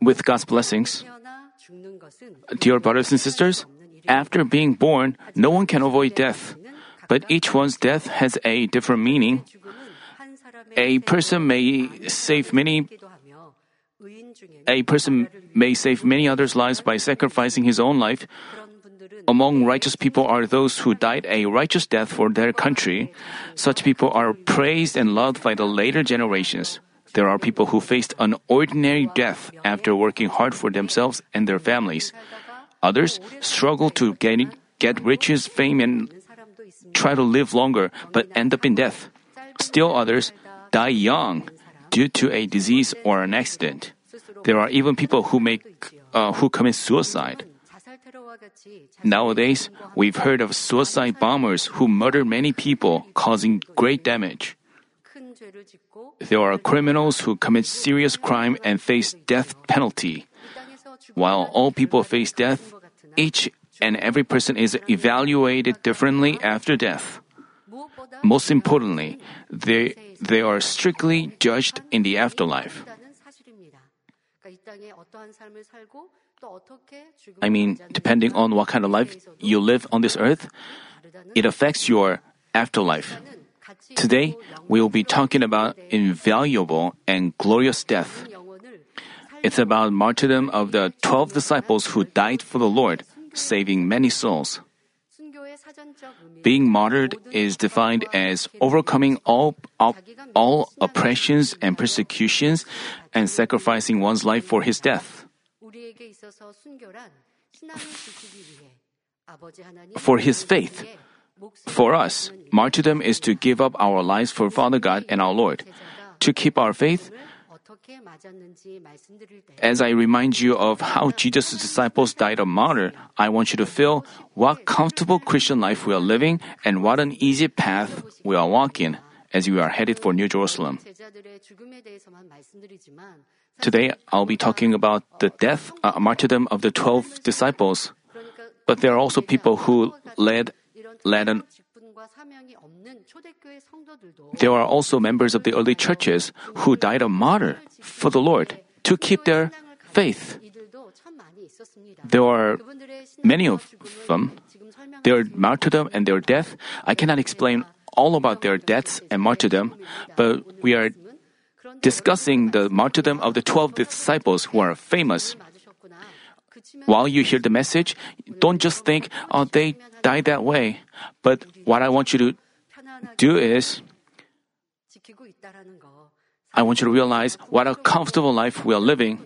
With God's blessings, dear brothers and sisters, after being born, no one can avoid death. But each one's death has a different meaning. A person may save many a person may save many others' lives by sacrificing his own life. Among righteous people are those who died a righteous death for their country. Such people are praised and loved by the later generations. There are people who faced an ordinary death after working hard for themselves and their families. Others struggle to get, get riches, fame, and try to live longer, but end up in death. Still others die young due to a disease or an accident. There are even people who make uh, who commit suicide. Nowadays, we've heard of suicide bombers who murder many people, causing great damage. There are criminals who commit serious crime and face death penalty. While all people face death, each and every person is evaluated differently after death. Most importantly, they, they are strictly judged in the afterlife. I mean, depending on what kind of life you live on this earth, it affects your afterlife. Today, we will be talking about invaluable and glorious death. It's about martyrdom of the 12 disciples who died for the Lord, saving many souls. Being martyred is defined as overcoming all, all oppressions and persecutions and sacrificing one's life for his death. For his faith. For us, martyrdom is to give up our lives for Father God and our Lord. To keep our faith, as I remind you of how Jesus' disciples died a martyr, I want you to feel what comfortable Christian life we are living and what an easy path we are walking as we are headed for New Jerusalem. Today, I'll be talking about the death, uh, martyrdom of the 12 disciples. But there are also people who led, led an there are also members of the early churches who died a martyr for the Lord to keep their faith. There are many of them. Their martyrdom and their death, I cannot explain all about their deaths and martyrdom, but we are discussing the martyrdom of the 12 disciples who are famous. While you hear the message, don't just think, oh, they died that way. But what I want you to do is, I want you to realize what a comfortable life we are living.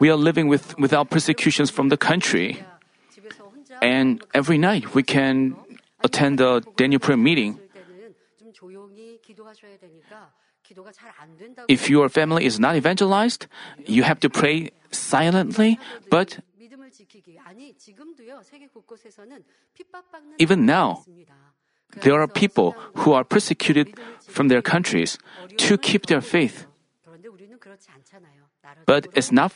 We are living with, without persecutions from the country. And every night we can attend the Daniel prayer meeting. If your family is not evangelized, you have to pray silently, but even now, there are people who are persecuted from their countries to keep their faith. But it's not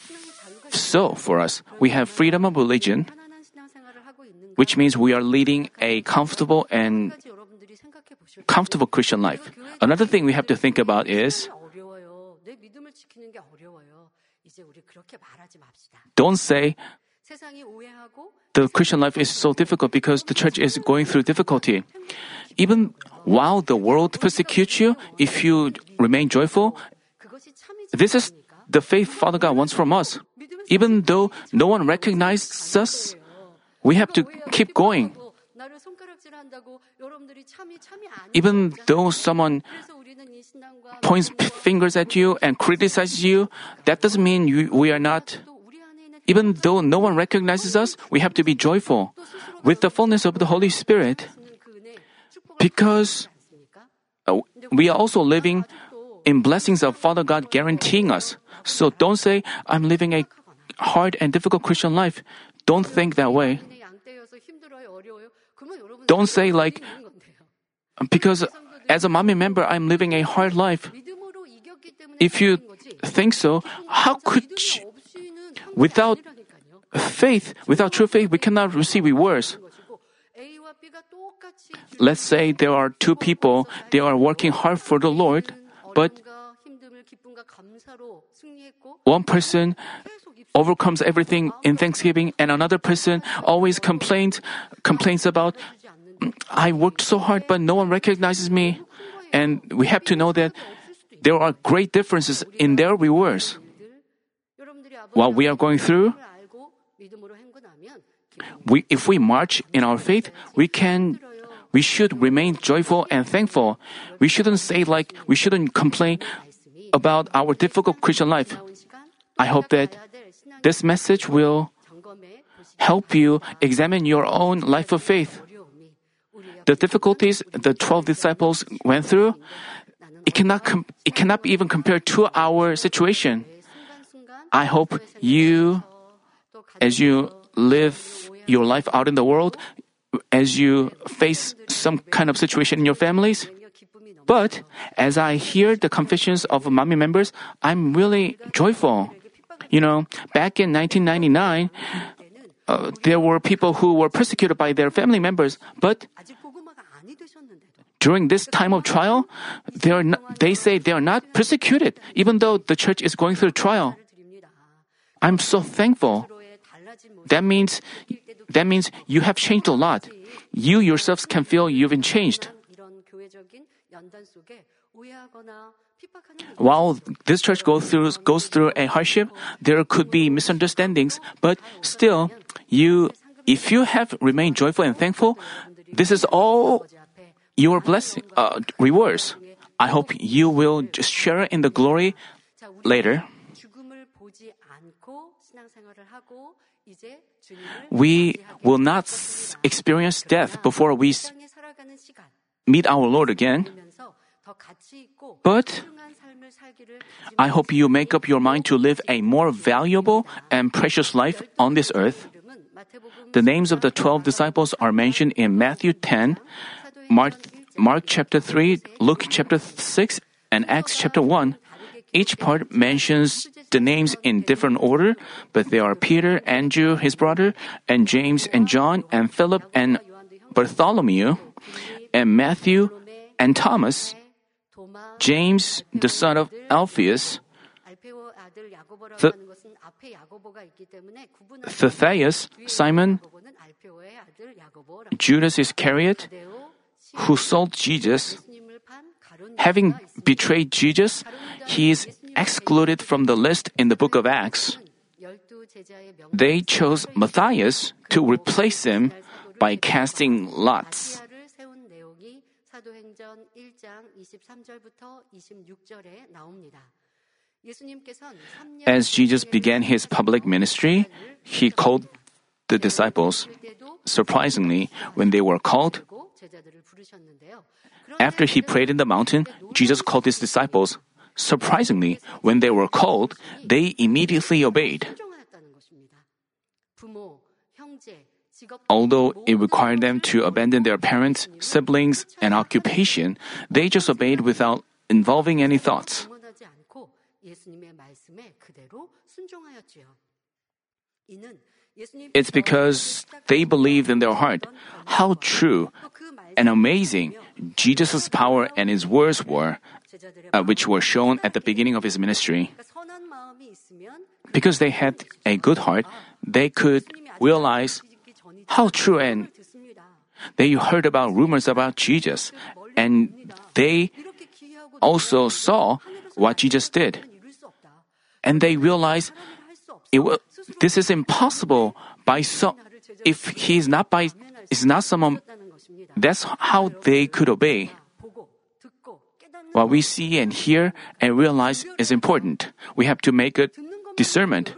so for us. We have freedom of religion, which means we are leading a comfortable and comfortable Christian life. Another thing we have to think about is don't say the Christian life is so difficult because the church is going through difficulty. Even while the world persecutes you, if you remain joyful, this is the faith Father God wants from us. Even though no one recognizes us, we have to keep going. Even though someone points fingers at you and criticizes you, that doesn't mean you, we are not. Even though no one recognizes us, we have to be joyful with the fullness of the Holy Spirit. Because uh, we are also living in blessings of Father God guaranteeing us. So don't say, I'm living a hard and difficult Christian life. Don't think that way. Don't say like, because as a Manmin member, I'm living a hard life. If you think so, how could you, without faith, without true faith, we cannot receive rewards. Let's say there are two people, they are working hard for the Lord, but one person overcomes everything in Thanksgiving and another person always complains complains about mm, I worked so hard but no one recognizes me. And we have to know that there are great differences in their rewards. While we are going through, we, if we march in our faith, we can we should remain joyful and thankful. We shouldn't say like we shouldn't complain about our difficult Christian life. I hope that this message will help you examine your own life of faith. The difficulties the 12 disciples went through, it cannot, com- it cannot even compare to our situation. I hope you, as you live your life out in the world, as you face some kind of situation in your families, but as I hear the confessions of Manmin members, I'm really joyful. You know, back in 1999, uh, there were people who were persecuted by their family members, but during this time of trial, they, are not, they say they are not persecuted, even though the church is going through trial. I'm so thankful. That means, that means you have changed a lot. You yourselves can feel you've been changed. While this church goes through, goes through a hardship, there could be misunderstandings, but still, you, if you have remained joyful and thankful, this is all your blessing, uh, rewards. I hope you will just share in the glory later. We will not experience death before we meet our Lord again. But I hope you make up your mind to live a more valuable and precious life on this earth. The names of the 12 disciples are mentioned in Matthew 10, Mark, Mark chapter 3, Luke chapter 6, and Acts chapter 1. Each part mentions the names in different order, but they are Peter, Andrew, his brother, and James and John, and Philip and Bartholomew, and Matthew and Thomas, James, the son of Alphaeus, Th- Thaddeus, Simon, Judas Iscariot, who sold Jesus having betrayed Jesus, he is excluded from the list in the book of Acts. They chose Matthias to replace him by casting lots. As Jesus began his public ministry, he called the disciples. Surprisingly, when they were called, after he prayed in the mountain, Jesus called his disciples. Surprisingly, when they were called, they immediately obeyed. Although it required them to abandon their parents, siblings, and occupation, they just obeyed without involving any thoughts. It's because they believed in their heart how true and amazing Jesus' power and his words were, uh, which were shown at the beginning of his ministry. Because they had a good heart, they could realize how true and they heard about rumors about Jesus and they also saw what Jesus did. And they realized it will, this is impossible by so if he is not by is not someone that's how they could obey. What we see and hear and realize is important. We have to make a discernment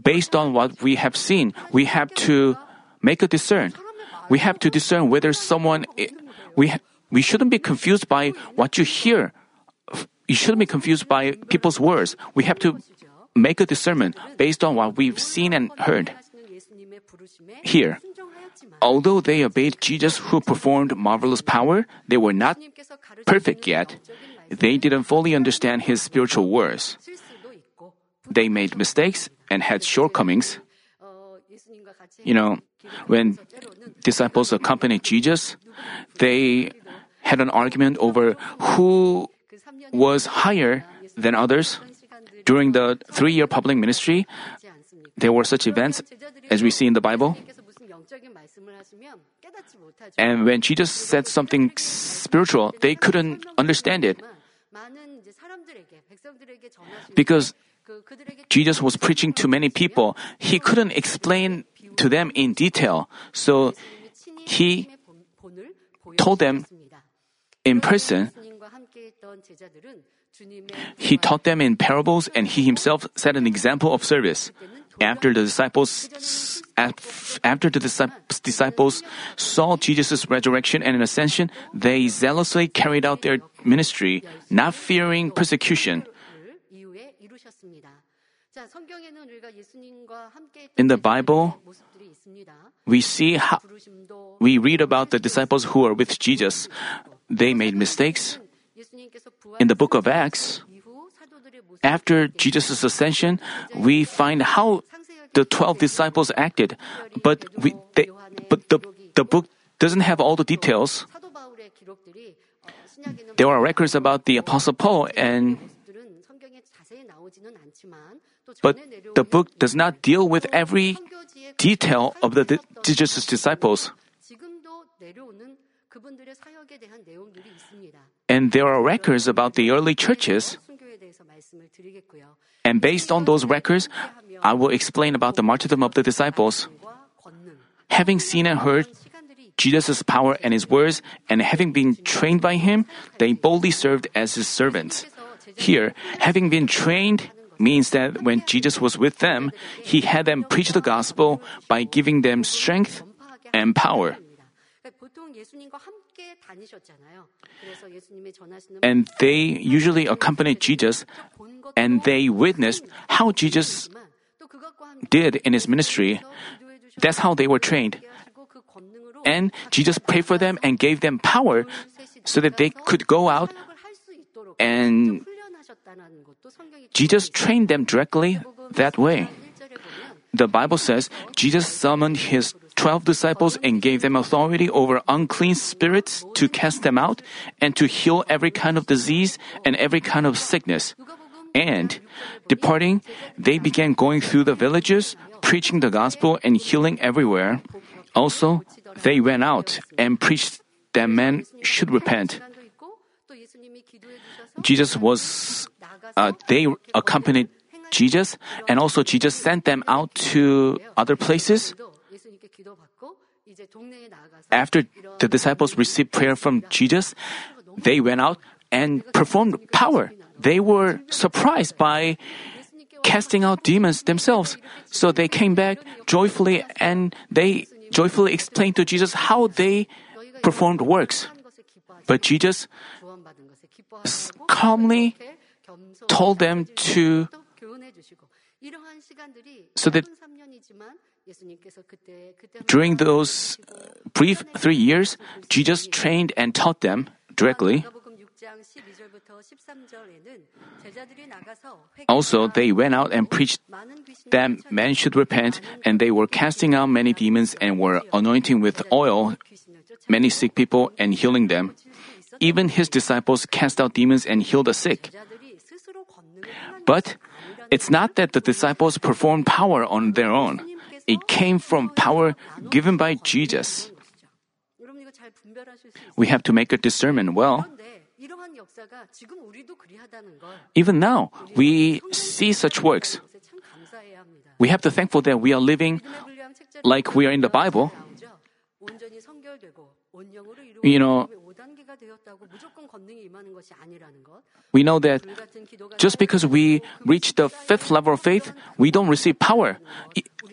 based on what we have seen, we have to make a discern. We have to discern whether someone we we shouldn't be confused by what you hear. You shouldn't be confused by people's words. We have to make a discernment based on what we've seen and heard. Here, although they obeyed Jesus who performed marvelous power, they were not perfect yet. They didn't fully understand his spiritual words. They made mistakes and had shortcomings. You know, when disciples accompanied Jesus, they had an argument over who was higher than others. During the three year public ministry, there were such events as we see in the Bible. And when Jesus said something spiritual, they couldn't understand it. Because Jesus was preaching to many people, he couldn't explain to them in detail. So he told them in person. He taught them in parables and he himself set an example of service. After the disciples after the disciples saw Jesus' resurrection and ascension, they zealously carried out their ministry, not fearing persecution. In the Bible, we see how we read about the disciples who are with Jesus. They made mistakes. In the book of Acts, after Jesus' ascension, we find how the 12 disciples acted, but we, they, but the, the book doesn't have all the details. There are records about the Apostle Paul and but the book does not deal with every detail of the Jesus' disciples. And there are records about the early churches. And based on those records, I will explain about the martyrdom of the disciples. Having seen and heard Jesus' power and his words, and having been trained by him, they boldly served as his servants. Here, having been trained means that when Jesus was with them, he had them preach the gospel by giving them strength and power. And they usually accompanied Jesus and they witnessed how Jesus did in his ministry. That's how they were trained. And Jesus prayed for them and gave them power so that they could go out and Jesus trained them directly that way. The Bible says Jesus summoned his 12 disciples and gave them authority over unclean spirits to cast them out and to heal every kind of disease and every kind of sickness. And departing, they began going through the villages, preaching the gospel and healing everywhere. Also, they went out and preached that men should repent. Jesus was, uh, they accompanied Jesus, and also Jesus sent them out to other places. After the disciples received prayer from Jesus, they went out and performed power. They were surprised by casting out demons themselves. So they came back joyfully and they joyfully explained to Jesus how they performed works. But Jesus calmly told them to so that during those brief three years, Jesus trained and taught them directly. Also, they went out and preached that men should repent, and they were casting out many demons and were anointing with oil many sick people and healing them. Even his disciples cast out demons and healed the sick. But it's not that the disciples performed power on their own. It came from power given by Jesus. We have to make a discernment well. Even now, we see such works. We have to thankful that we are living like we are in the Bible. You know, we know that just because we reach the fifth level of faith, we don't receive power.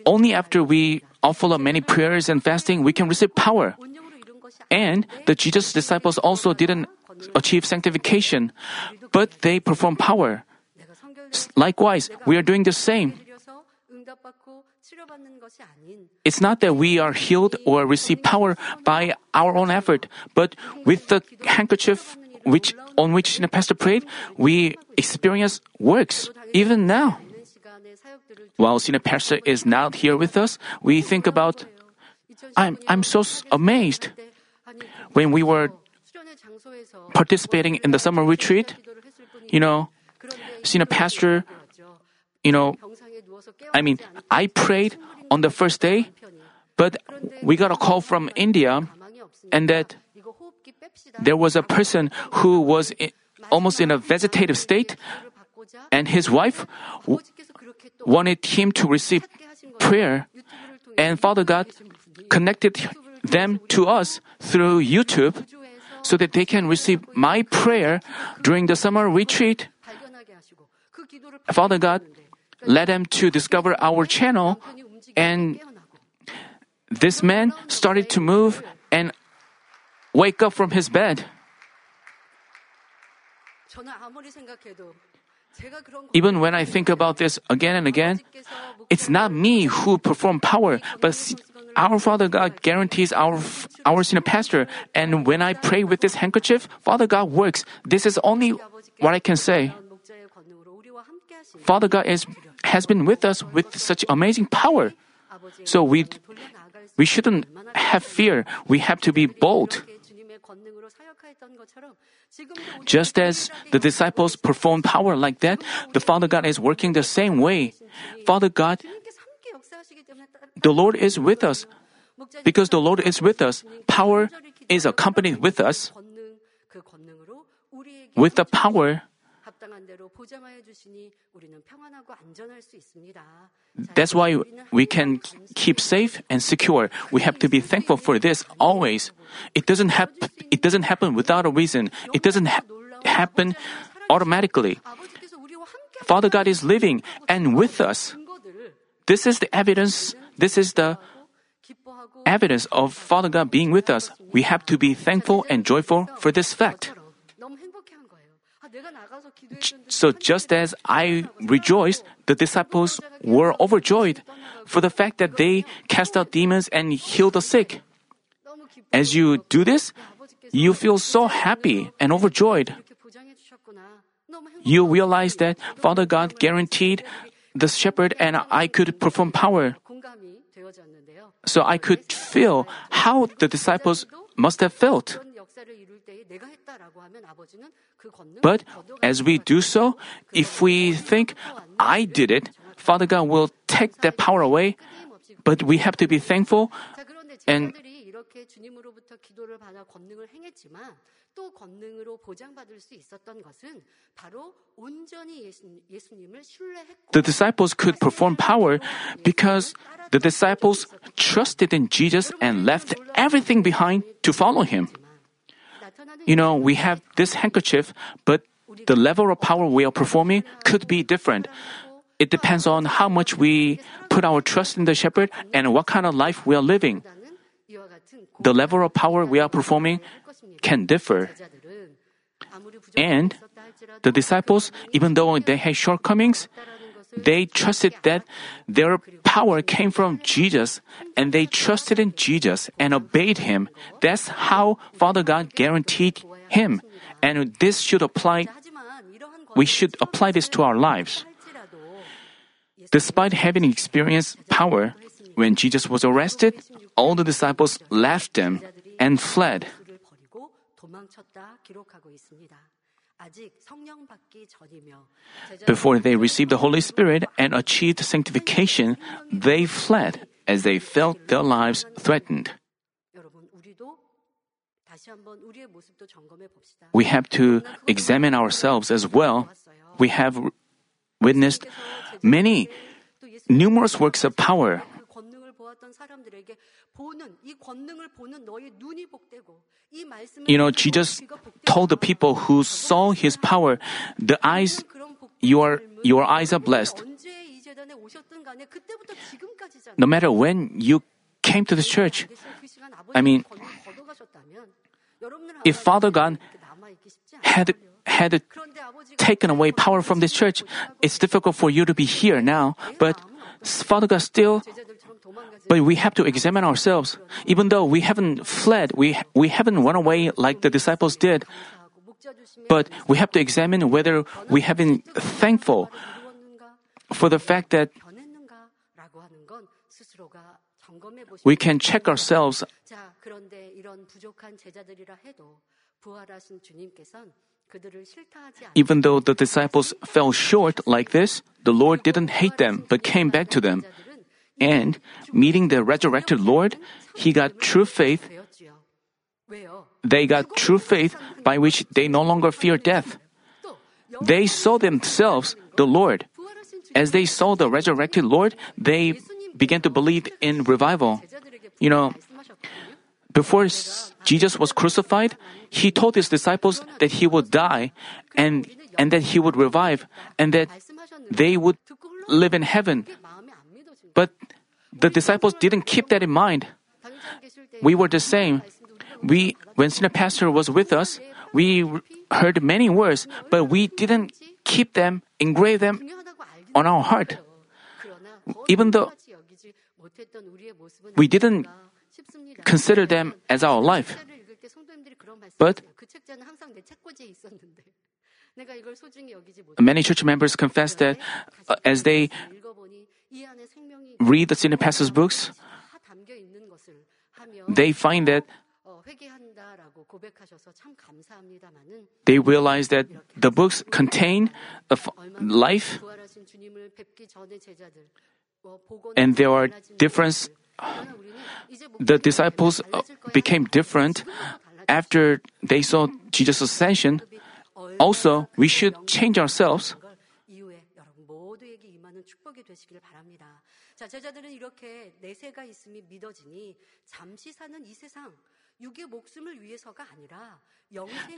Only after we offer up many prayers and fasting, we can receive power. And the Jesus disciples also didn't achieve sanctification, but they perform power. Likewise, we are doing the same. It's not that we are healed or receive power by our own effort, but with the handkerchief which on which the pastor prayed, we experience works even now. While senior pastor is not here with us, we think about I'm I'm so amazed. When we were participating in the summer retreat, you know, senior pastor, you know, I mean, I prayed on the first day, but we got a call from India and that there was a person who was in, almost in a vegetative state and his wife wanted him to receive prayer and Father God connected them to us through YouTube so that they can receive my prayer during the summer retreat. Father God led them to discover our channel and this man started to move and wake up from his bed. Even when I think about this again and again, it's not me who perform power, but our Father God guarantees our our senior pastor. And when I pray with this handkerchief, Father God works. This is only what I can say. Father God is has been with us with such amazing power. So we we shouldn't have fear. We have to be bold. Just as the disciples performed power like that, the Father God is working the same way. Father God, the Lord is with us. Because the Lord is with us, power is accompanied with us. With the power, that's why we can keep safe and secure. We have to be thankful for this always. It doesn't happen. It doesn't happen without a reason. It doesn't ha- happen automatically. Father God is living and with us. This is the evidence. This is the evidence of Father God being with us. We have to be thankful and joyful for this fact. So just as I rejoiced, the disciples were overjoyed for the fact that they cast out demons and healed the sick. As you do this, you feel so happy and overjoyed. You realize that Father God guaranteed the shepherd and I could perform power. So I could feel how the disciples must have felt. But as we do so, if we think, I did it, Father God will take that power away. But we have to be thankful and 또 권능으로 보장받을 수 있었던 것은 바로 온전히 예수님을 신뢰했고 The disciples could perform power because the disciples trusted in Jesus and left everything behind to follow him. You know, we have this handkerchief, but the level of power we are performing could be different. It depends on how much we put our trust in the shepherd and what kind of life we are living. The level of power we are performing can differ. And the disciples, even though they had shortcomings, they trusted that their power came from Jesus and they trusted in Jesus and obeyed him. That's how Father God guaranteed him. And this should apply, we should apply this to our lives. Despite having experienced power, when Jesus was arrested, all the disciples left him and fled. Before they received the Holy Spirit and achieved sanctification, they fled as they felt their lives threatened. We have to examine ourselves as well. We have witnessed many numerous works of power. You know, Jesus told the people who saw his power, the eyes, your, your eyes are blessed. No matter when you came to the church, I mean, if Father God had, had taken away power from this church, it's difficult for you to be here now, but Father God still but we have to examine ourselves. Even though we haven't fled, we, we haven't run away like the disciples did. But we have to examine whether we have been thankful for the fact that we can check ourselves. Even though the disciples fell short like this, the Lord didn't hate them but came back to them. And meeting the resurrected Lord, he got true faith. They got true faith by which they no longer fear death. They saw themselves the Lord. As they saw the resurrected Lord, they began to believe in revival. You know, before Jesus was crucified, he told his disciples that he would die and, and that he would revive and that they would live in heaven. But the disciples didn't keep that in mind. We were the same. We, when senior pastor was with us, we heard many words, but we didn't keep them, engrave them on our heart. Even though we didn't consider them as our life. But many church members confess that uh, as they read the senior pastor's books, they find that they realize that the books contain life and there are different the disciples uh, became different after they saw Jesus' ascension. Also, we should change ourselves.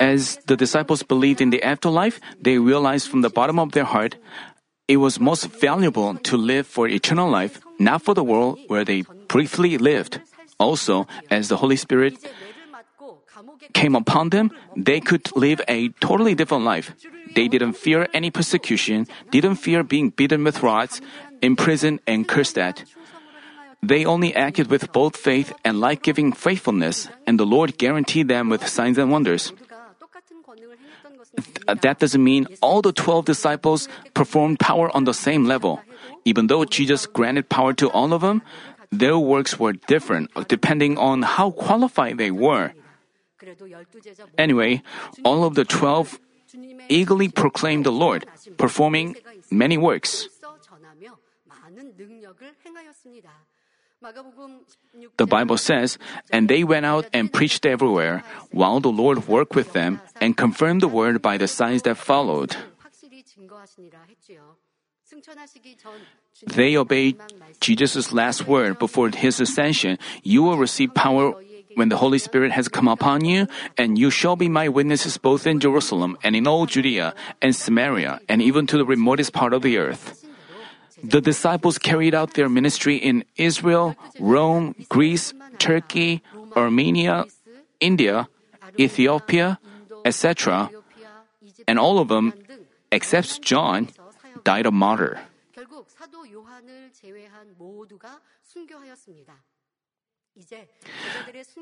As the disciples believed in the afterlife, they realized from the bottom of their heart it was most valuable to live for eternal life, not for the world where they briefly lived. Also, as the Holy Spirit came upon them, they could live a totally different life. They didn't fear any persecution, didn't fear being beaten with rods, imprisoned, and cursed at. They only acted with both faith and life giving faithfulness, and the Lord guaranteed them with signs and wonders. That doesn't mean all the 12 disciples performed power on the same level. Even though Jesus granted power to all of them, their works were different depending on how qualified they were. Anyway, all of the 12 eagerly proclaimed the Lord, performing many works. The Bible says, And they went out and preached everywhere, while the Lord worked with them and confirmed the word by the signs that followed. They obeyed Jesus' last word before his ascension You will receive power when the Holy Spirit has come upon you, and you shall be my witnesses both in Jerusalem and in all Judea and Samaria and even to the remotest part of the earth. The disciples carried out their ministry in Israel, Rome, Greece, Turkey, Armenia, India, Ethiopia, etc., and all of them, except John, died a martyr.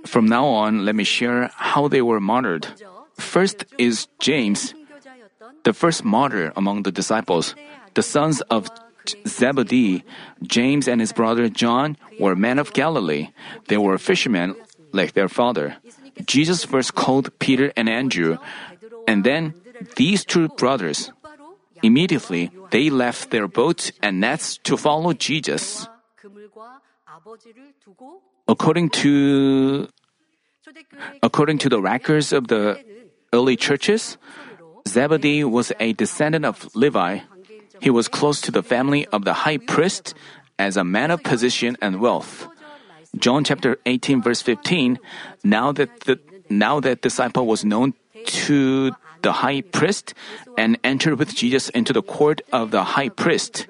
From now on, let me share how they were martyred. First is James, the first martyr among the disciples. The sons of Zebedee, James and his brother John were men of Galilee. They were fishermen like their father. Jesus first called Peter and Andrew, and then these two brothers. Immediately, they left their boats and nets to follow Jesus. According to according to the records of the early churches, Zebedee was a descendant of Levi. He was close to the family of the high priest as a man of position and wealth. John chapter 18 verse 15, now that the now that disciple was known to the high priest and entered with Jesus into the court of the high priest.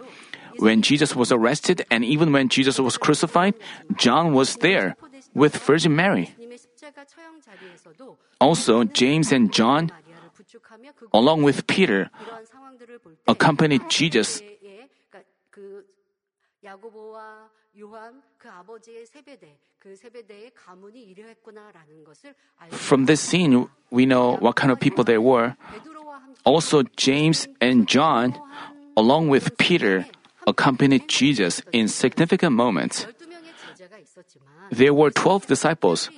When Jesus was arrested and even when Jesus was crucified, John was there with Virgin Mary. Also, James and John, along with Peter, accompanied Jesus. From this scene, we know what kind of people they were. Also, James and John, along with Peter, accompanied Jesus in significant moments. There were 12 disciples.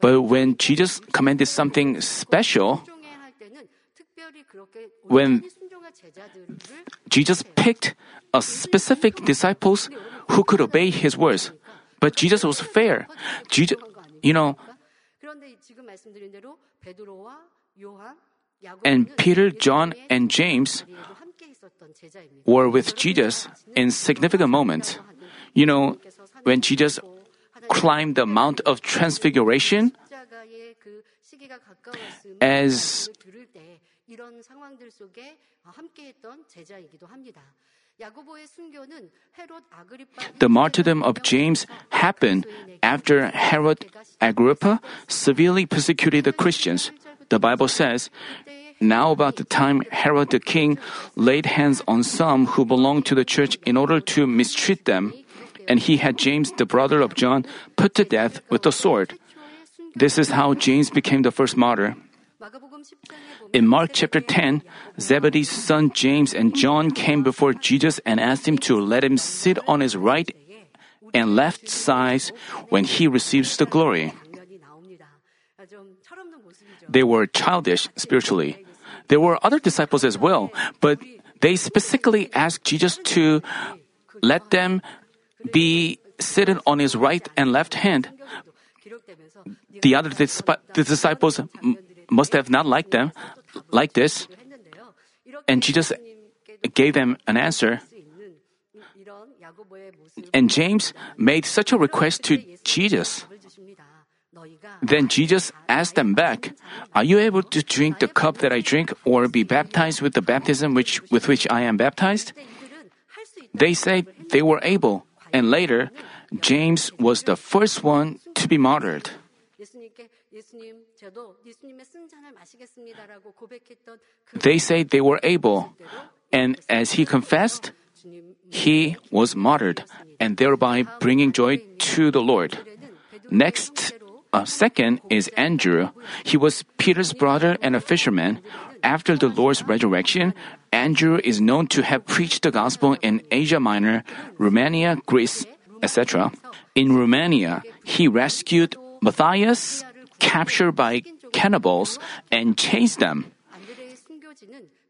But when Jesus commanded something special, when Jesus picked a specific disciples who could obey his words, but Jesus was fair. Jesus, you know, and Peter, John, and James were with Jesus in significant moments. You know, when Jesus climbed the Mount of Transfiguration, as the martyrdom of James happened after Herod Agrippa severely persecuted the Christians. The Bible says, Now about the time Herod the king laid hands on some who belonged to the church in order to mistreat them, and he had James, the brother of John, put to death with the sword. This is how James became the first martyr. In Mark chapter 10, Zebedee's son James and John came before Jesus and asked him to let him sit on his right and left sides when he receives the glory. They were childish spiritually. There were other disciples as well, but they specifically asked Jesus to let them be seated on his right and left hand. The other the disciples must have not liked them like this. And Jesus gave them an answer. And James made such a request to Jesus. Then Jesus asked them back, Are you able to drink the cup that I drink or be baptized with the baptism which, with which I am baptized? They said they were able, and later, James was the first one to be martyred. They say they were able, and as he confessed, he was martyred, and thereby bringing joy to the Lord. Next, uh, second is Andrew. He was Peter's brother and a fisherman. After the Lord's resurrection, Andrew is known to have preached the gospel in Asia Minor, Romania, Greece, etc. In Romania, he rescued Matthias, captured by cannibals, and chased them.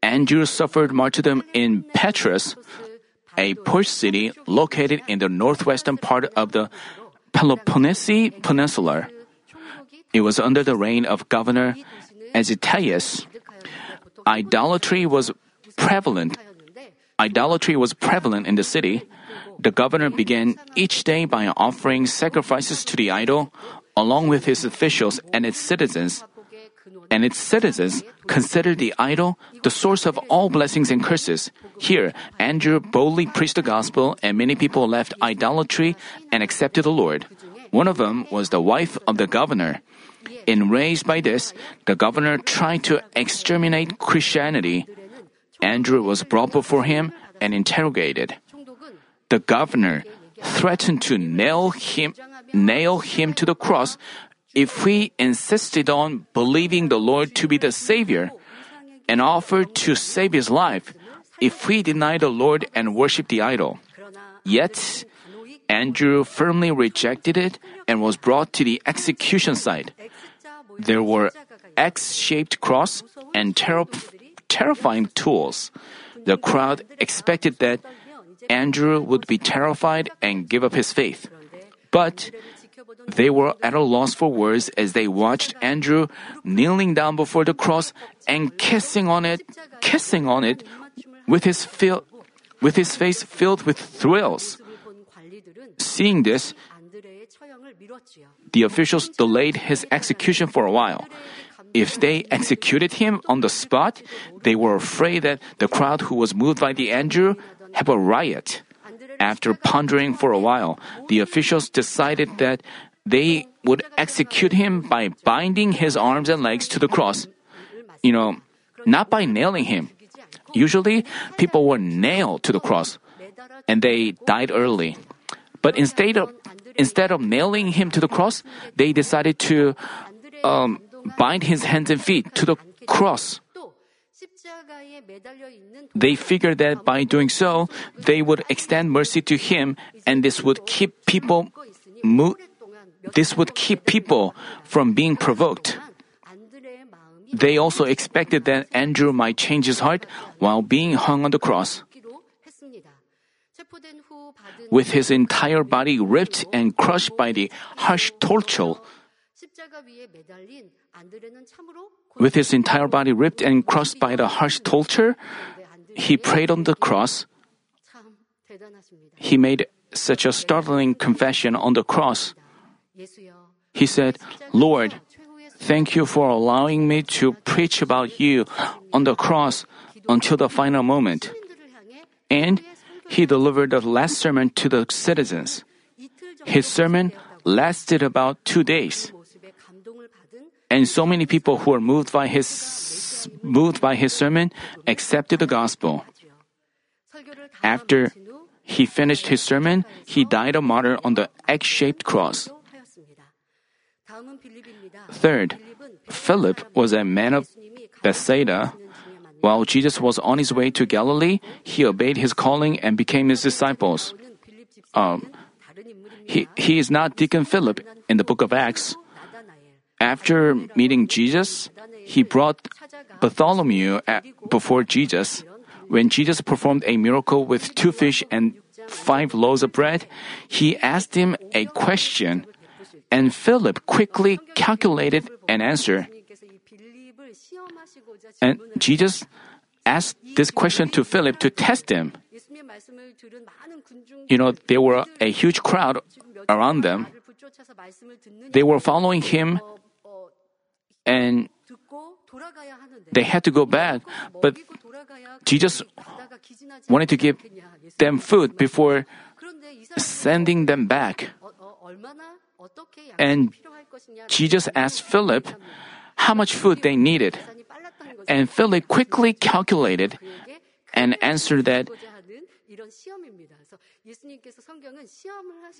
Andrew suffered martyrdom in Patras, a port city located in the northwestern part of the Peloponnese Peninsula. It was under the reign of Governor Azithias. Idolatry was prevalent. Idolatry was prevalent in the city. The governor began each day by offering sacrifices to the idol, along with his officials and its citizens. And its citizens considered the idol the source of all blessings and curses. Here, Andrew boldly preached the gospel, and many people left idolatry and accepted the Lord. One of them was the wife of the governor. Enraged by this, the governor tried to exterminate Christianity. Andrew was brought before him and interrogated. The governor threatened to nail him nail him to the cross if we insisted on believing the Lord to be the Savior and offered to save his life if we denied the Lord and worshiped the idol. Yet, Andrew firmly rejected it and was brought to the execution site. There were X shaped cross and ter- terrifying tools. The crowd expected that Andrew would be terrified and give up his faith. But they were at a loss for words as they watched Andrew kneeling down before the cross and kissing on it, kissing on it with his fil- with his face filled with thrills. Seeing this, the officials delayed his execution for a while. If they executed him on the spot, they were afraid that the crowd who was moved by the Andrew have a riot. After pondering for a while, the officials decided that they would execute him by binding his arms and legs to the cross. You know, not by nailing him. Usually, people were nailed to the cross, and they died early. But instead of instead of nailing him to the cross, they decided to um, bind his hands and feet to the cross. They figured that by doing so, they would extend mercy to him, and this would keep people mo- this would keep people from being provoked. They also expected that Andrew might change his heart while being hung on the cross. With his entire body ripped and crushed by the harsh torture, with his entire body ripped and crushed by the harsh torture, he prayed on the cross. He made such a startling confession on the cross. He said, Lord, thank you for allowing me to preach about you on the cross until the final moment. And he delivered the last sermon to the citizens. His sermon lasted about two days. And so many people who were moved by his moved by his sermon accepted the gospel. After he finished his sermon, he died a martyr on the X-shaped cross. Third, Philip was a man of Bethsaida. While Jesus was on his way to Galilee, he obeyed his calling and became his disciples. Um, he, he is not Deacon Philip in the book of Acts. After meeting Jesus, he brought Bartholomew before Jesus. When Jesus performed a miracle with two fish and five loaves of bread, he asked him a question, and Philip quickly calculated an answer. And Jesus asked this question to Philip to test him. You know, there were a huge crowd around them. They were following him and they had to go back, but Jesus wanted to give them food before sending them back. And Jesus asked Philip how much food they needed. And Philip quickly calculated and answered that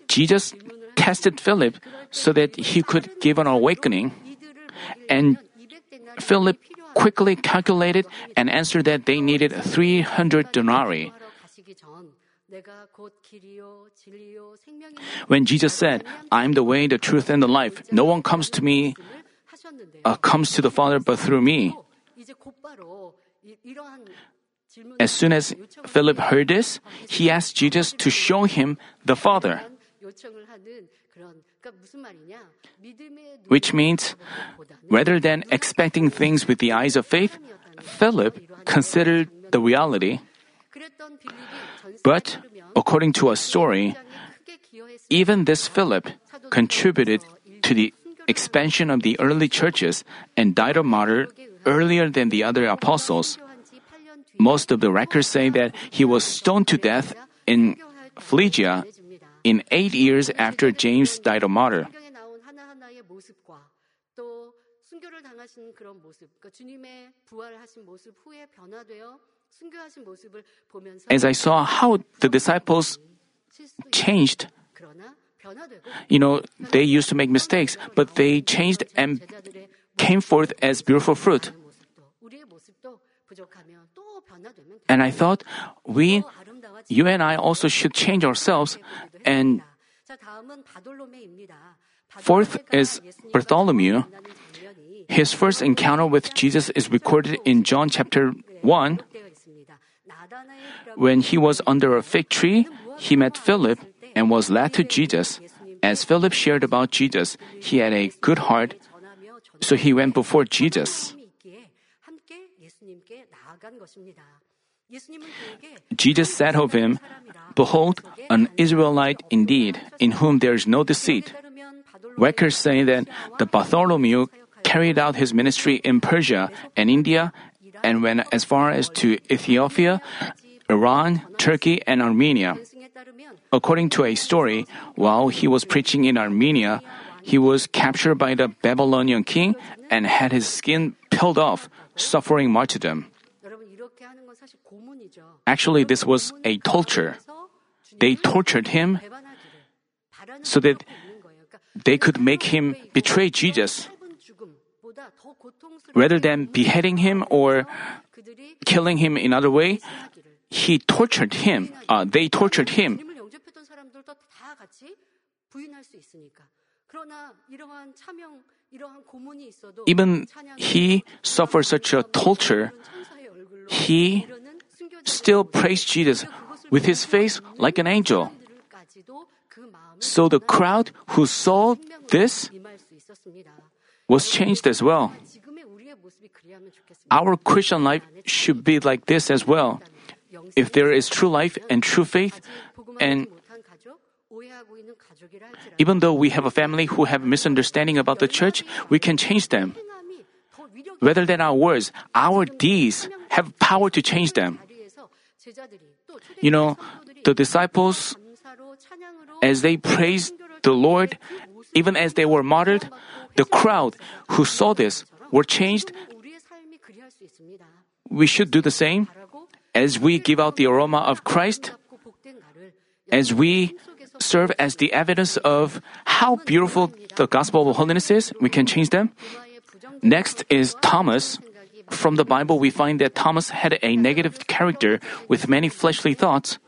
Jesus tested Philip so that he could give an awakening. And Philip quickly calculated and answered that they needed 300 denarii. When Jesus said, I am the way, the truth, and the life, no one comes to me, uh, comes to the Father but through me. As soon as Philip heard this, he asked Jesus to show him the Father. Which means, rather than expecting things with the eyes of faith, Philip considered the reality. But according to a story, even this Philip contributed to the expansion of the early churches and died a martyr earlier than the other apostles. Most of the records say that he was stoned to death in Phrygia in eight years after James died a martyr. As I saw how the disciples changed, you know, they used to make mistakes, but they changed and came forth as beautiful fruit. And I thought, we, you and I also should change ourselves. And fourth is Bartholomew. His first encounter with Jesus is recorded in John chapter 1. When he was under a fig tree, he met Philip and was led to Jesus. As Philip shared about Jesus, he had a good heart, so he went before Jesus. Jesus said of him, Behold, an Israelite indeed, in whom there is no deceit. Records say that the Bartholomew carried out his ministry in Persia and India and went as far as to Ethiopia, Iran, Turkey, and Armenia. According to a story, while he was preaching in Armenia, he was captured by the Babylonian king and had his skin peeled off, suffering martyrdom. Actually, this was a torture. They tortured him so that they could make him betray Jesus. Rather than beheading him or killing him in other way, he tortured him. Uh, they tortured him. Even he suffered such a torture, he still praised Jesus with his face like an angel. So the crowd who saw this was changed as well. Our Christian life should be like this as well. If there is true life and true faith, and even though we have a family who have misunderstanding about the church, we can change them. Rather than our words, our deeds have power to change them. You know, the disciples, as they praised the Lord, even as they were martyred, the crowd who saw this were changed. We should do the same. As we give out the aroma of Christ, as we serve as the evidence of how beautiful the gospel of holiness is, we can change them. Next is Thomas. From the Bible, we find that Thomas had a negative character with many fleshly thoughts.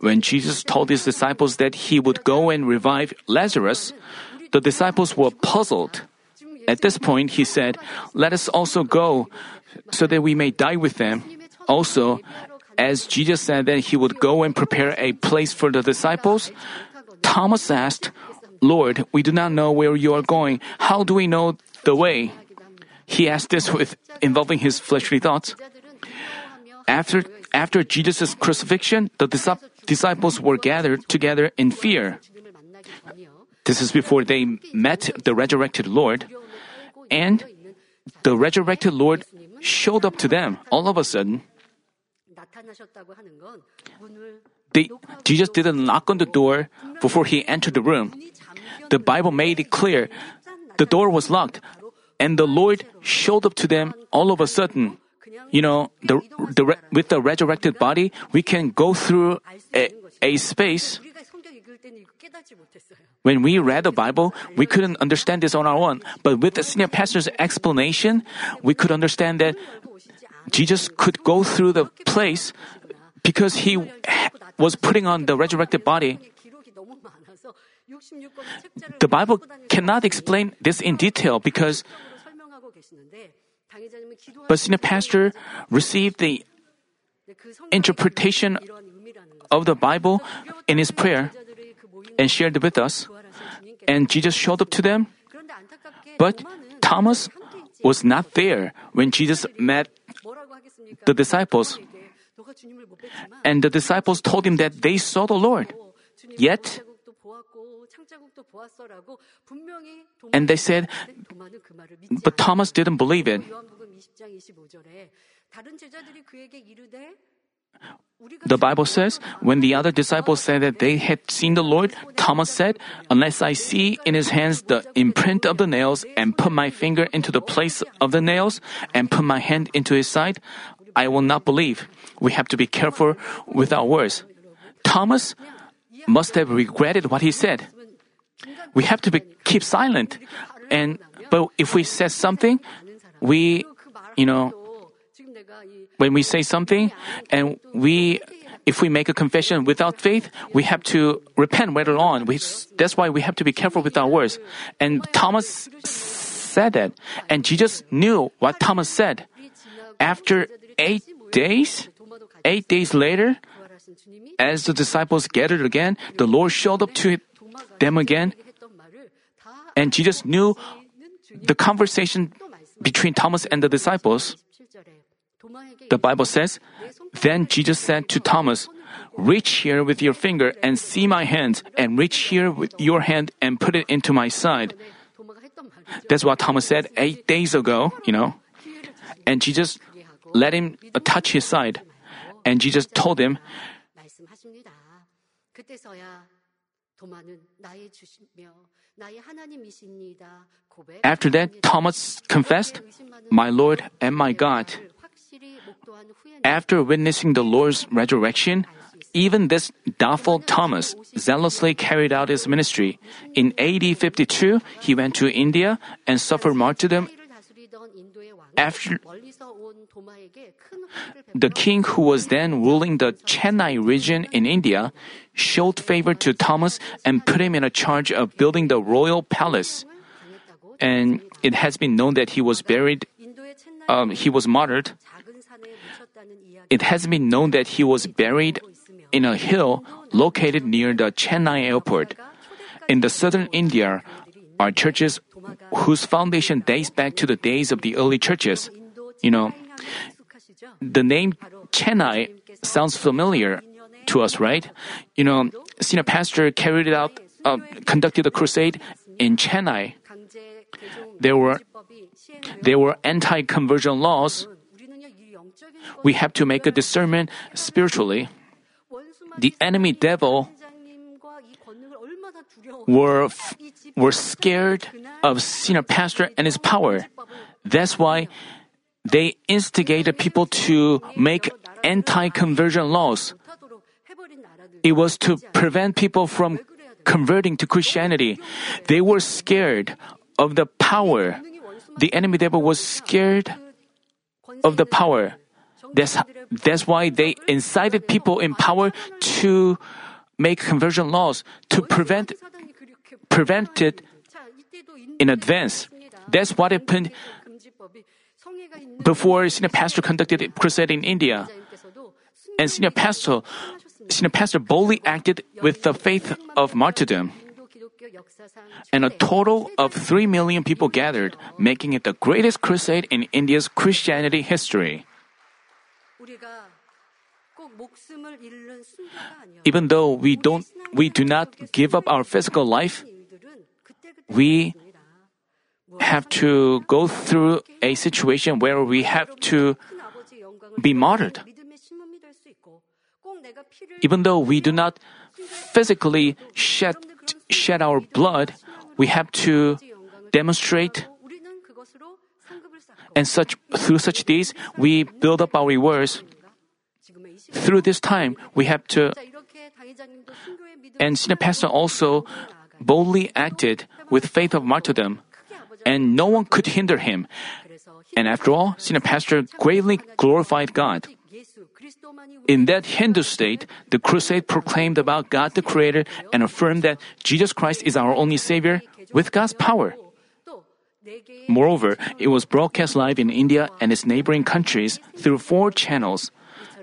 When Jesus told his disciples that he would go and revive Lazarus, the disciples were puzzled. At this point, he said, Let us also go so that we may die with them. Also, as Jesus said that he would go and prepare a place for the disciples, Thomas asked, Lord, we do not know where you are going. How do we know the way? He asked this with involving his fleshly thoughts. After, after Jesus' crucifixion, the disciples were gathered together in fear. This is before they met the resurrected Lord. And the resurrected Lord showed up to them all of a sudden. They, Jesus didn't knock on the door before he entered the room. The Bible made it clear the door was locked, and the Lord showed up to them all of a sudden. You know, the, the, with the resurrected body, we can go through a, a space. When we read the Bible, we couldn't understand this on our own. But with the senior pastor's explanation, we could understand that Jesus could go through the place because he was putting on the resurrected body. The Bible cannot explain this in detail because but senior pastor received the interpretation of the Bible in his prayer and shared it with us. And Jesus showed up to them. But Thomas was not there when Jesus met the disciples. And the disciples told him that they saw the Lord. Yet, and they said, but Thomas didn't believe it. The Bible says, when the other disciples said that they had seen the Lord, Thomas said, Unless I see in his hands the imprint of the nails, and put my finger into the place of the nails, and put my hand into his side, I will not believe. We have to be careful with our words. Thomas must have regretted what he said. We have to be, keep silent. And, but if we say something, we, you know, when we say something and we, if we make a confession without faith, we have to repent later on. We, that's why we have to be careful with our words. And Thomas said that. And Jesus knew what Thomas said. After eight days, eight days later, as the disciples gathered again, the Lord showed up to them again. And Jesus knew the conversation between Thomas and the disciples. The Bible says, Then Jesus said to Thomas, Reach here with your finger and see my hands, and reach here with your hand and put it into my side. That's what Thomas said eight days ago, you know. And Jesus let him touch his side. And Jesus told him, after that, Thomas confessed, My Lord and my God. After witnessing the Lord's resurrection, even this doubtful Thomas zealously carried out his ministry. In AD 52, he went to India and suffered martyrdom. After, The king who was then ruling the Chennai region in India showed favor to Thomas and put him in a charge of building the royal palace. And it has been known that he was buried, um, he was martyred. It has been known that he was buried in a hill located near the Chennai airport. In the southern India are churches whose foundation dates back to the days of the early churches. You know, the name Chennai sounds familiar to us, right? You know, senior pastor carried out, uh, conducted a crusade in Chennai. There were there were anti-conversion laws. We have to make a discernment spiritually. The enemy devil were were scared of senior pastor and his power. That's why they instigated people to make anti-conversion laws. It was to prevent people from converting to Christianity. They were scared of the power. The enemy devil was scared of the power. That's, that's why they incited people in power to make conversion laws to prevent prevent it in advance. That's what happened before senior pastor conducted a crusade in India. And senior pastor, senior pastor boldly acted with the faith of martyrdom. And a total of 3 million people gathered, making it the greatest crusade in India's Christianity history. Even though we don't we do not give up our physical life, we have to go through a situation where we have to be martyred. Even though we do not physically shed, shed our blood, we have to demonstrate and such through such deeds we build up our rewards. Through this time we have to and senior pastor also boldly acted with faith of martyrdom and no one could hinder him. And after all, senior pastor greatly glorified God. In that Hindu state, the crusade proclaimed about God the Creator and affirmed that Jesus Christ is our only Savior with God's power. Moreover, it was broadcast live in India and its neighboring countries through four channels.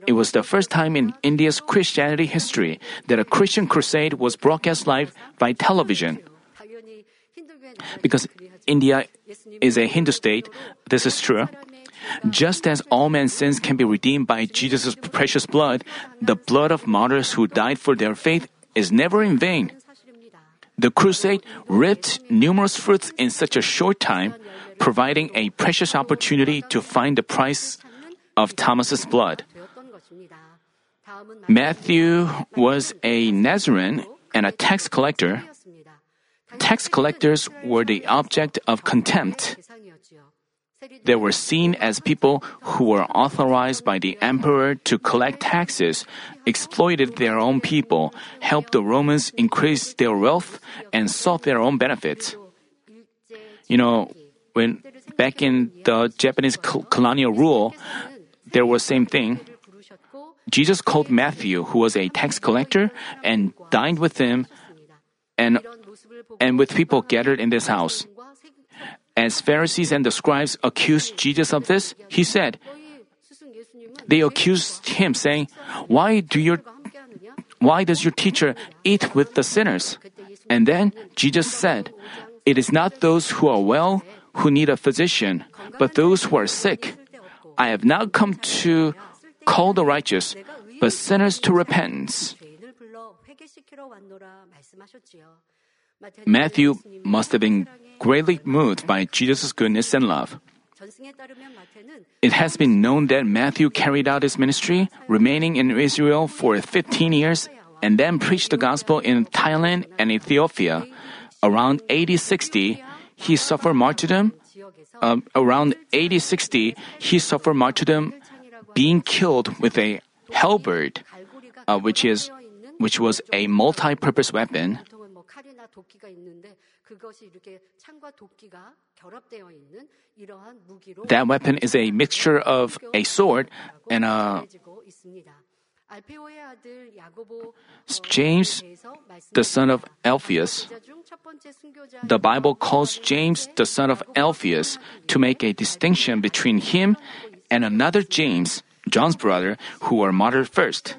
It was the first time in India's Christianity history that a Christian crusade was broadcast live by television. Because India is a Hindu state, this is true. Just as all men's sins can be redeemed by Jesus' precious blood, the blood of martyrs who died for their faith is never in vain. The crusade reaped numerous fruits in such a short time, providing a precious opportunity to find the price of Thomas's blood. Matthew was a Nazarene and a tax collector. Tax collectors were the object of contempt. They were seen as people who were authorized by the emperor to collect taxes, exploited their own people, helped the Romans increase their wealth, and sought their own benefits. You know, when back in the Japanese colonial rule, there was same thing. Jesus called Matthew, who was a tax collector, and dined with him and, and with people gathered in this house. As Pharisees and the scribes accused Jesus of this, he said, they accused him saying, why do your, why does your teacher eat with the sinners? And then Jesus said, it is not those who are well who need a physician, but those who are sick. I have not come to call the righteous, but sinners to repentance. Matthew must have been greatly moved by Jesus' goodness and love. It has been known that Matthew carried out his ministry, remaining in Israel for 15 years, and then preached the gospel in Thailand and Ethiopia. Around 80-60, he suffered martyrdom. Uh, around 80-60, he suffered martyrdom, being killed with a halberd, uh, which is which was a multi-purpose weapon. 도끼가 있는데 그것이 이렇게 창과 도끼가 결합되어 있는 이러한 무기로 That weapon is a mixture of a sword and a 전해지고 있습니다. 알페오의 아들 야고보 James, the son of Alphaeus. The Bible calls James the son of Alphaeus to make a distinction between him and another James, John's brother, who were martyred first.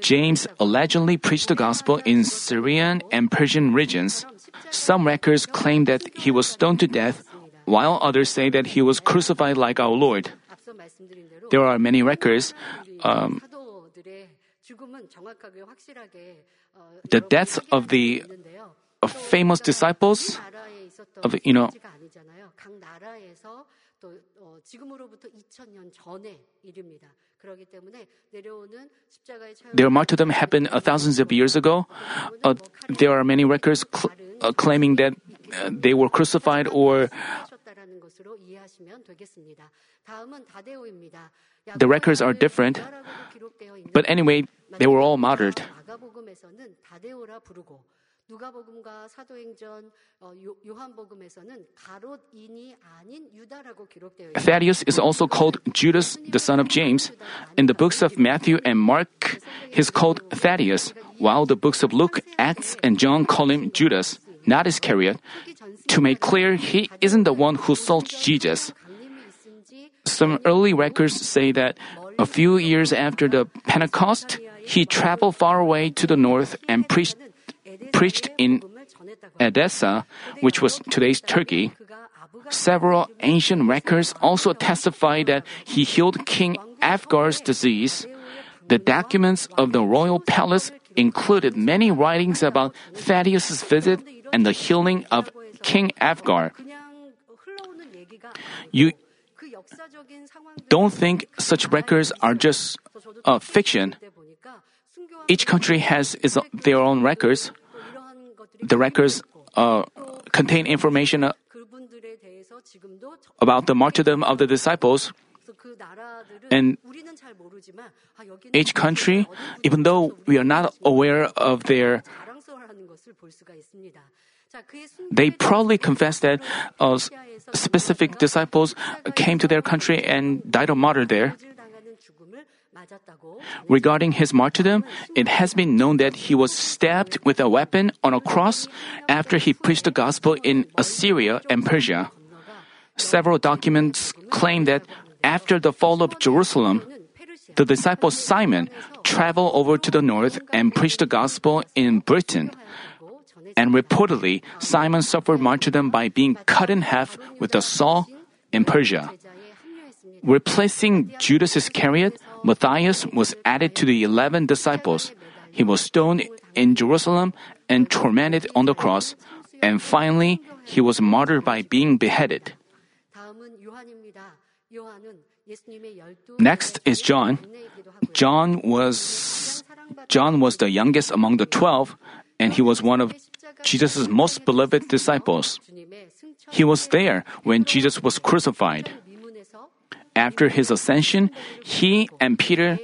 James allegedly preached the gospel in Syrian and Persian regions. Some records claim that he was stoned to death, while others say that he was crucified like our Lord. There are many records. Um, the deaths of the of famous disciples of you know 또 어, 지금으로부터 2000년 전에 일입니다. 그렇기 때문에 내려오는 십자가의 Their martyrdom happened uh, thousands of years ago. Uh, there are many records cl- uh, claiming that uh, they were crucified or 하셨다라는 것으로 이해하시면 되겠습니다. 다음은 다데오입니다. the records are different. But anyway, they were all martyred. 마가복음에서는 다데오라 부르고 누가복음과 사도행전 어, 요, 요한복음에서는 가롯인이 아닌 유다라고 기록되어 있습니다. Thaddeus is also called Judas, the son of James. In the books of Matthew and Mark, he's called Thaddeus, while the books of Luke, Acts, and John call him Judas, not Iscariot. To make clear, he isn't the one who sold Jesus. Some early records say that a few years after the Pentecost, he traveled far away to the north and preached, preached in Edessa, which was today's Turkey. Several ancient records also testify that he healed King Abgar's disease. The documents of the royal palace included many writings about Thaddeus' visit and the healing of King Abgar. You don't think such records are just uh, fiction. Each country has its, their own records. The records uh, contain information uh, about the martyrdom of the disciples. And each country, even though we are not aware of their, they probably confess that uh, specific disciples came to their country and died a martyr there. Regarding his martyrdom, it has been known that he was stabbed with a weapon on a cross after he preached the gospel in Assyria and Persia. Several documents claim that after the fall of Jerusalem, the disciple Simon traveled over to the north and preached the gospel in Britain. And reportedly, Simon suffered martyrdom by being cut in half with a saw in Persia. Replacing Judas Iscariot, Matthias was added to the eleven disciples. He was stoned in Jerusalem and tormented on the cross. And finally, he was martyred by being beheaded. Next is John. John was John was the youngest among the 12 and he was one of Jesus' most beloved disciples. He was there when Jesus was crucified. After his ascension, he and Peter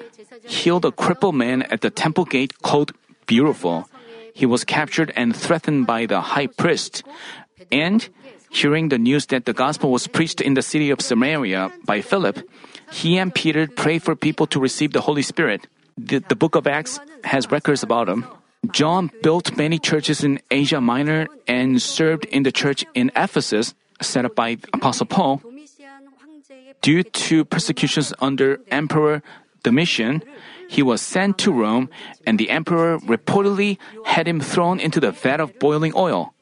healed a crippled man at the temple gate called Beautiful. He was captured and threatened by the high priest. And hearing the news that the gospel was preached in the city of Samaria by Philip, he and Peter prayed for people to receive the Holy Spirit. The, the book of Acts has records about him. John built many churches in Asia Minor and served in the church in Ephesus, set up by Apostle Paul. Due to persecutions under Emperor Domitian, he was sent to Rome, and the emperor reportedly had him thrown into the vat of boiling oil.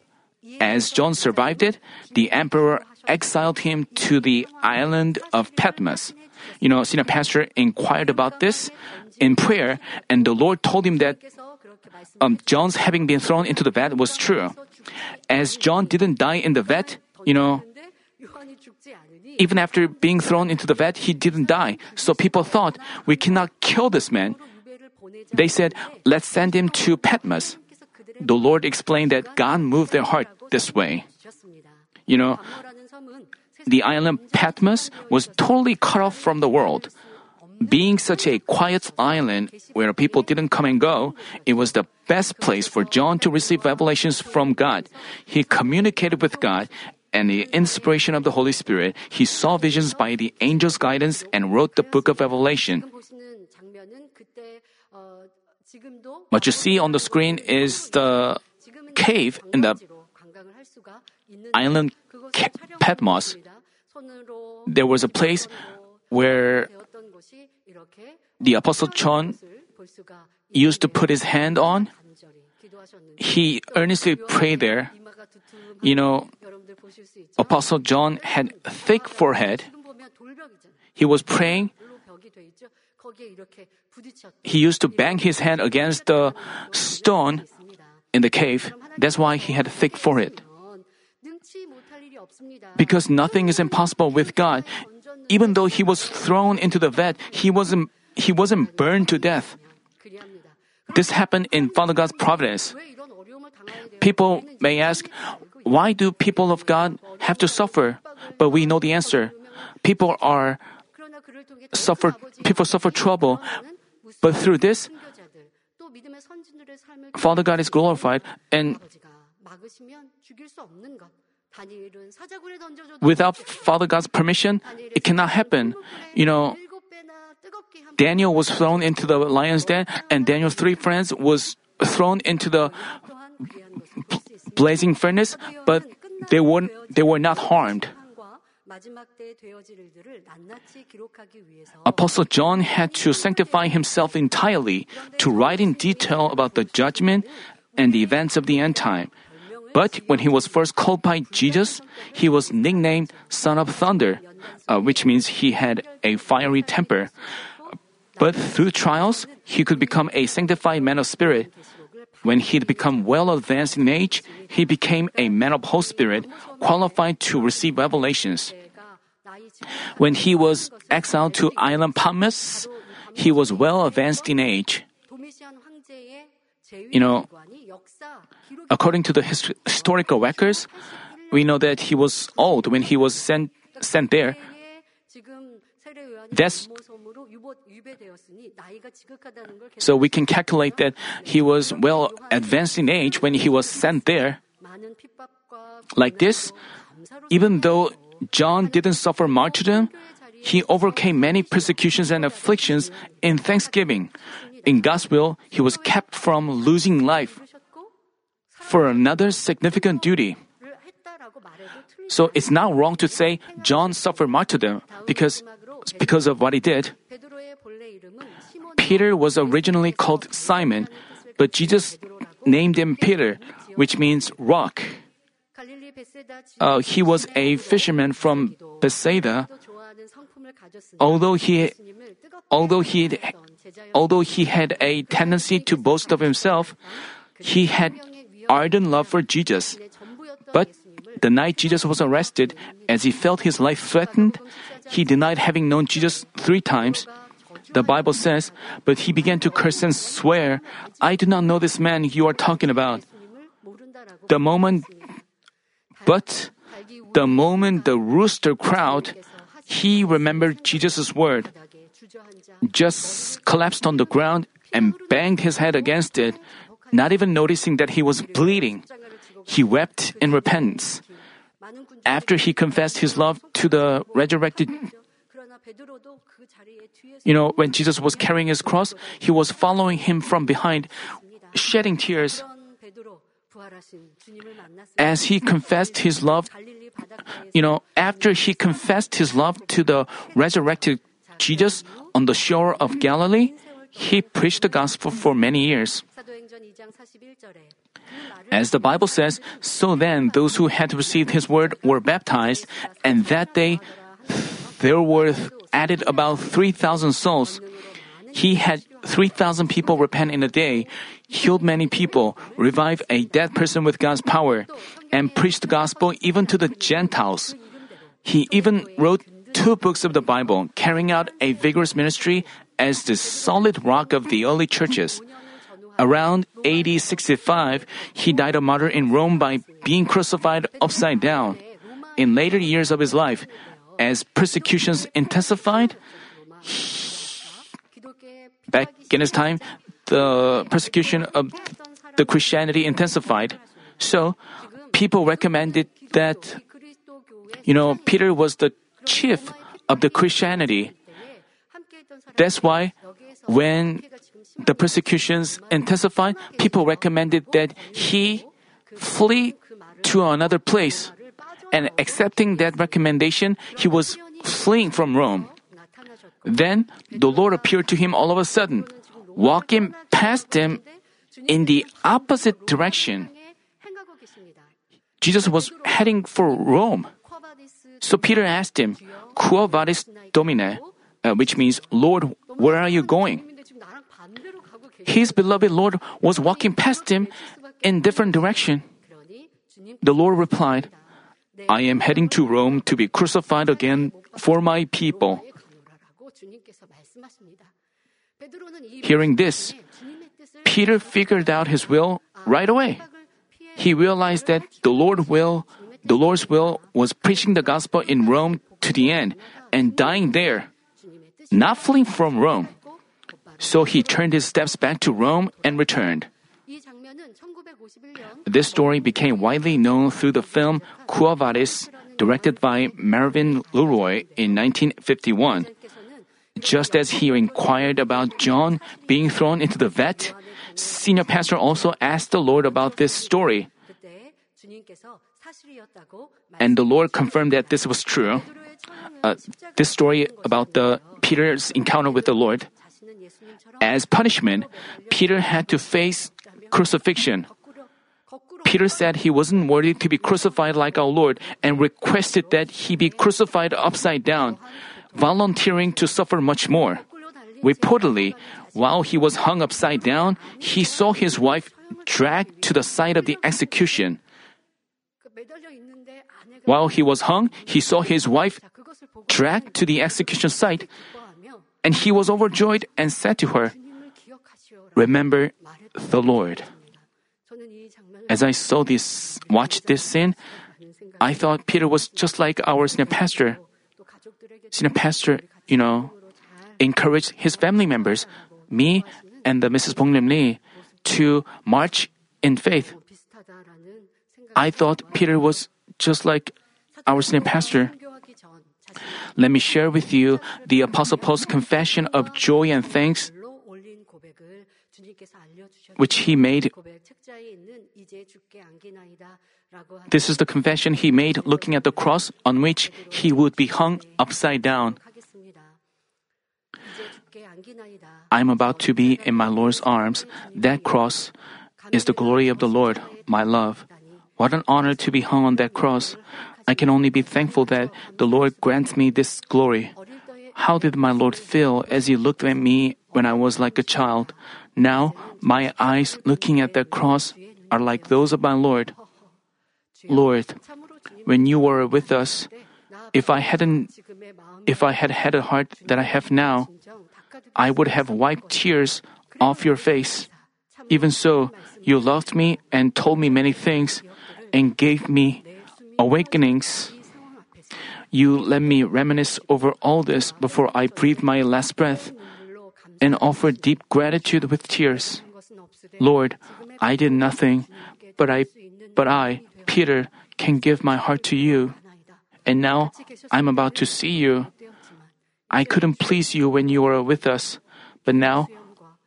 As John survived it, the emperor exiled him to the island of Patmos. You know, senior pastor inquired about this in prayer, and the Lord told him that um, John's having been thrown into the vat was true. As John didn't die in the vat, you know, even after being thrown into the vat, he didn't die. So people thought, we cannot kill this man. They said, let's send him to Patmos. The Lord explained that God moved their heart this way. You know, the island Patmos was totally cut off from the world. Being such a quiet island where people didn't come and go, it was the best place for John to receive revelations from God. He communicated with God and the inspiration of the Holy Spirit, he saw visions by the angel's guidance and wrote the book of Revelation. What you see on the screen is the cave in the island Patmos. There was a place where the Apostle John used to put his hand on. He earnestly prayed there. You know, Apostle John had thick forehead. He was praying. He used to bang his head against the stone in the cave. That's why he had a thick forehead. Because nothing is impossible with God. Even though he was thrown into the vat, he wasn't, he wasn't burned to death. This happened in Father God's providence. People may ask, why do people of God have to suffer? But we know the answer. People are suffer people suffer trouble, but through this Father God is glorified and without Father God's permission, it cannot happen. You know, Daniel was thrown into the lion's den, and Daniel's three friends was thrown into the blazing furnace, but they were, they were not harmed. Apostle John had to sanctify himself entirely to write in detail about the judgment and the events of the end time. But when he was first called by Jesus, he was nicknamed Son of Thunder, uh, which means he had a fiery temper. But through trials, he could become a sanctified man of spirit. When he'd become well advanced in age, he became a man of whole spirit, qualified to receive revelations. When he was exiled to island Patmos, he was well advanced in age. You know, according to the hist- historical records, we know that he was old when he was sent, sent there. That's so we can calculate that he was well advanced in age when he was sent there. Like this, even though John didn't suffer martyrdom, he overcame many persecutions and afflictions in thanksgiving. In God's will, he was kept from losing life for another significant duty. So it's not wrong to say John suffered martyrdom because, because of what he did. Peter was originally called Simon, but Jesus named him Peter, which means rock. Uh, he was a fisherman from Bethsaida. Although he, although he, although he had a tendency to boast of himself, he had ardent love for Jesus. But the night Jesus was arrested, as he felt his life threatened, he denied having known Jesus three times. The Bible says, but he began to curse and swear, I do not know this man you are talking about. The moment but the moment the rooster crowed, he remembered Jesus' word, just collapsed on the ground and banged his head against it, not even noticing that he was bleeding. He wept in repentance. After he confessed his love to the resurrected you know, when Jesus was carrying his cross, he was following him from behind, shedding tears. As he confessed his love, you know, after he confessed his love to the resurrected Jesus on the shore of Galilee, he preached the gospel for many years. As the Bible says, so then those who had received his word were baptized, and that day there were added about 3,000 souls. He had 3,000 people repent in a day, healed many people, revived a dead person with God's power, and preached the gospel even to the Gentiles. He even wrote two books of the Bible, carrying out a vigorous ministry as the solid rock of the early churches. Around AD 65, he died a martyr in Rome by being crucified upside down. In later years of his life, as persecutions intensified, back in his time, the persecution of the Christianity intensified. So people recommended that, you know, Peter was the chief of the Christianity. That's why when the persecutions intensified, people recommended that he flee to another place. And accepting that recommendation, he was fleeing from Rome. Then the Lord appeared to him all of a sudden, walking past him in the opposite direction. Jesus was heading for Rome. So Peter asked him, Quo vadis domine, uh, which means, Lord, where are you going? His beloved Lord was walking past him in different direction. The Lord replied, I am heading to Rome to be crucified again for my people. Hearing this, Peter figured out his will right away. He realized that the Lord will, the Lord's will was preaching the gospel in Rome to the end and dying there, not fleeing from Rome. So he turned his steps back to Rome and returned. This story became widely known through the film Quo Vadis, directed by Mervyn LeRoy in 1951. Just as he inquired about John being thrown into the vat, senior pastor also asked the Lord about this story. And the Lord confirmed that this was true. Uh, this story about the Peter's encounter with the Lord. As punishment, Peter had to face crucifixion. Peter said he wasn't worthy to be crucified like our Lord and requested that he be crucified upside down, volunteering to suffer much more. Reportedly, while he was hung upside down, he saw his wife dragged to the site of the execution. While he was hung, he saw his wife dragged to the execution site, and he was overjoyed and said to her, Remember the Lord. As I saw this, watched this scene, I thought Peter was just like our senior pastor. Senior pastor, you know, encouraged his family members, me and the Mrs. Bonglim Lee, to march in faith. I thought Peter was just like our senior pastor. Let me share with you the Apostle Paul's confession of joy and thanks, which he made. This is the confession he made looking at the cross on which he would be hung upside down. I am about to be in my Lord's arms. That cross is the glory of the Lord, my love. What an honor to be hung on that cross. I can only be thankful that the Lord grants me this glory. How did my Lord feel as he looked at me when I was like a child? Now, my eyes looking at the cross are like those of my Lord. Lord, when you were with us, if I hadn't, if I had had a heart that I have now, I would have wiped tears off your face. Even so, you loved me and told me many things and gave me awakenings. You let me reminisce over all this before I breathe my last breath and offer deep gratitude with tears. Lord, I did nothing, but I, but I, Peter, can give my heart to you. And now I'm about to see you. I couldn't please you when you were with us, but now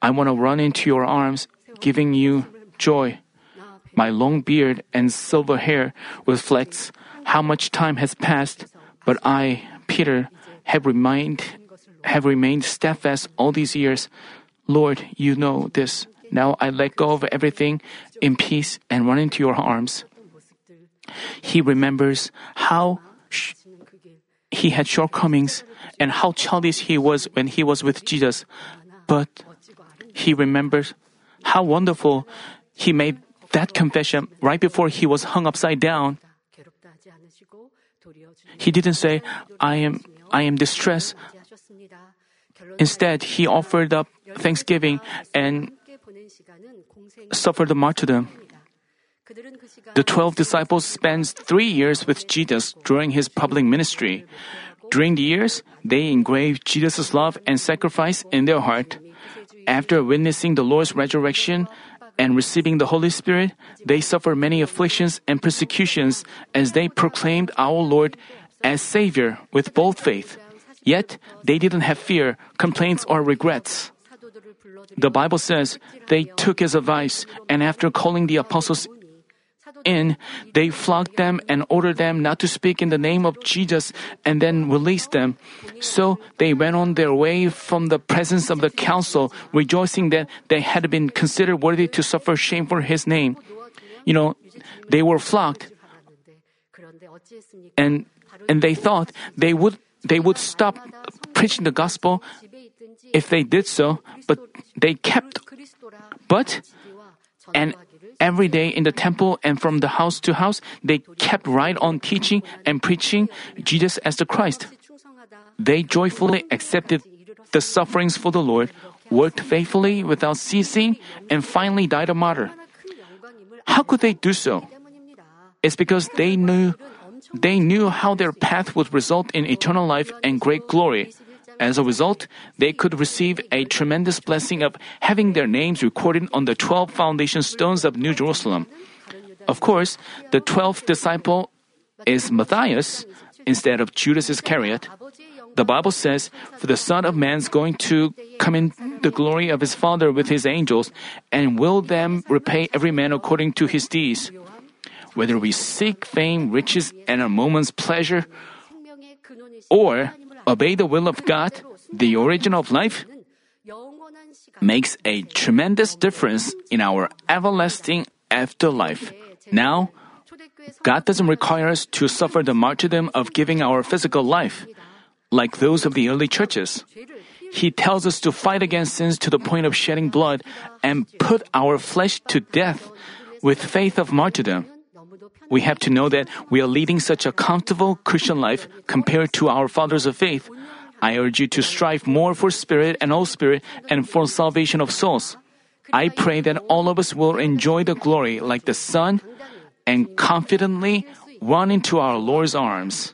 I want to run into your arms, giving you joy. My long beard and silver hair reflects how much time has passed, but I, Peter, have remained have remained steadfast all these years. Lord, you know this. Now I let go of everything in peace and run into your arms. He remembers how sh- he had shortcomings and how childish he was when he was with Jesus. But he remembers how wonderful he made that confession right before he was hung upside down. He didn't say, I am, I am distressed. Instead, he offered up thanksgiving and suffered the martyrdom. The twelve disciples spent three years with Jesus during his public ministry. During the years, they engraved Jesus' love and sacrifice in their heart. After witnessing the Lord's resurrection and receiving the Holy Spirit, they suffered many afflictions and persecutions as they proclaimed our Lord as Savior with bold faith. Yet, they didn't have fear, complaints, or regrets. The Bible says they took his advice, and after calling the apostles in, they flogged them and ordered them not to speak in the name of Jesus and then released them. So they went on their way from the presence of the council, rejoicing that they had been considered worthy to suffer shame for his name. You know, they were flogged and and they thought they would they would stop preaching the gospel if they did so, but they kept but and every day in the temple and from the house to house, they kept right on teaching and preaching Jesus as the Christ. They joyfully accepted the sufferings for the Lord, worked faithfully without ceasing, and finally died a martyr. How could they do so? It's because they knew they knew how their path would result in eternal life and great glory. As a result, they could receive a tremendous blessing of having their names recorded on the 12 foundation stones of New Jerusalem. Of course, the 12th disciple is Matthias instead of Judas Iscariot. The Bible says, For the Son of Man is going to come in the glory of his Father with his angels, and will them repay every man according to his deeds. Whether we seek fame, riches, and a moment's pleasure, or obey the will of God, the origin of life, makes a tremendous difference in our everlasting afterlife. Now, God doesn't require us to suffer the martyrdom of giving our physical life, like those of the early churches. He tells us to fight against sins to the point of shedding blood and put our flesh to death with faith of martyrdom. We have to know that we are leading such a comfortable Christian life compared to our fathers of faith. I urge you to strive more for spirit and all spirit and for salvation of souls. I pray that all of us will enjoy the glory like the sun and confidently run into our Lord's arms.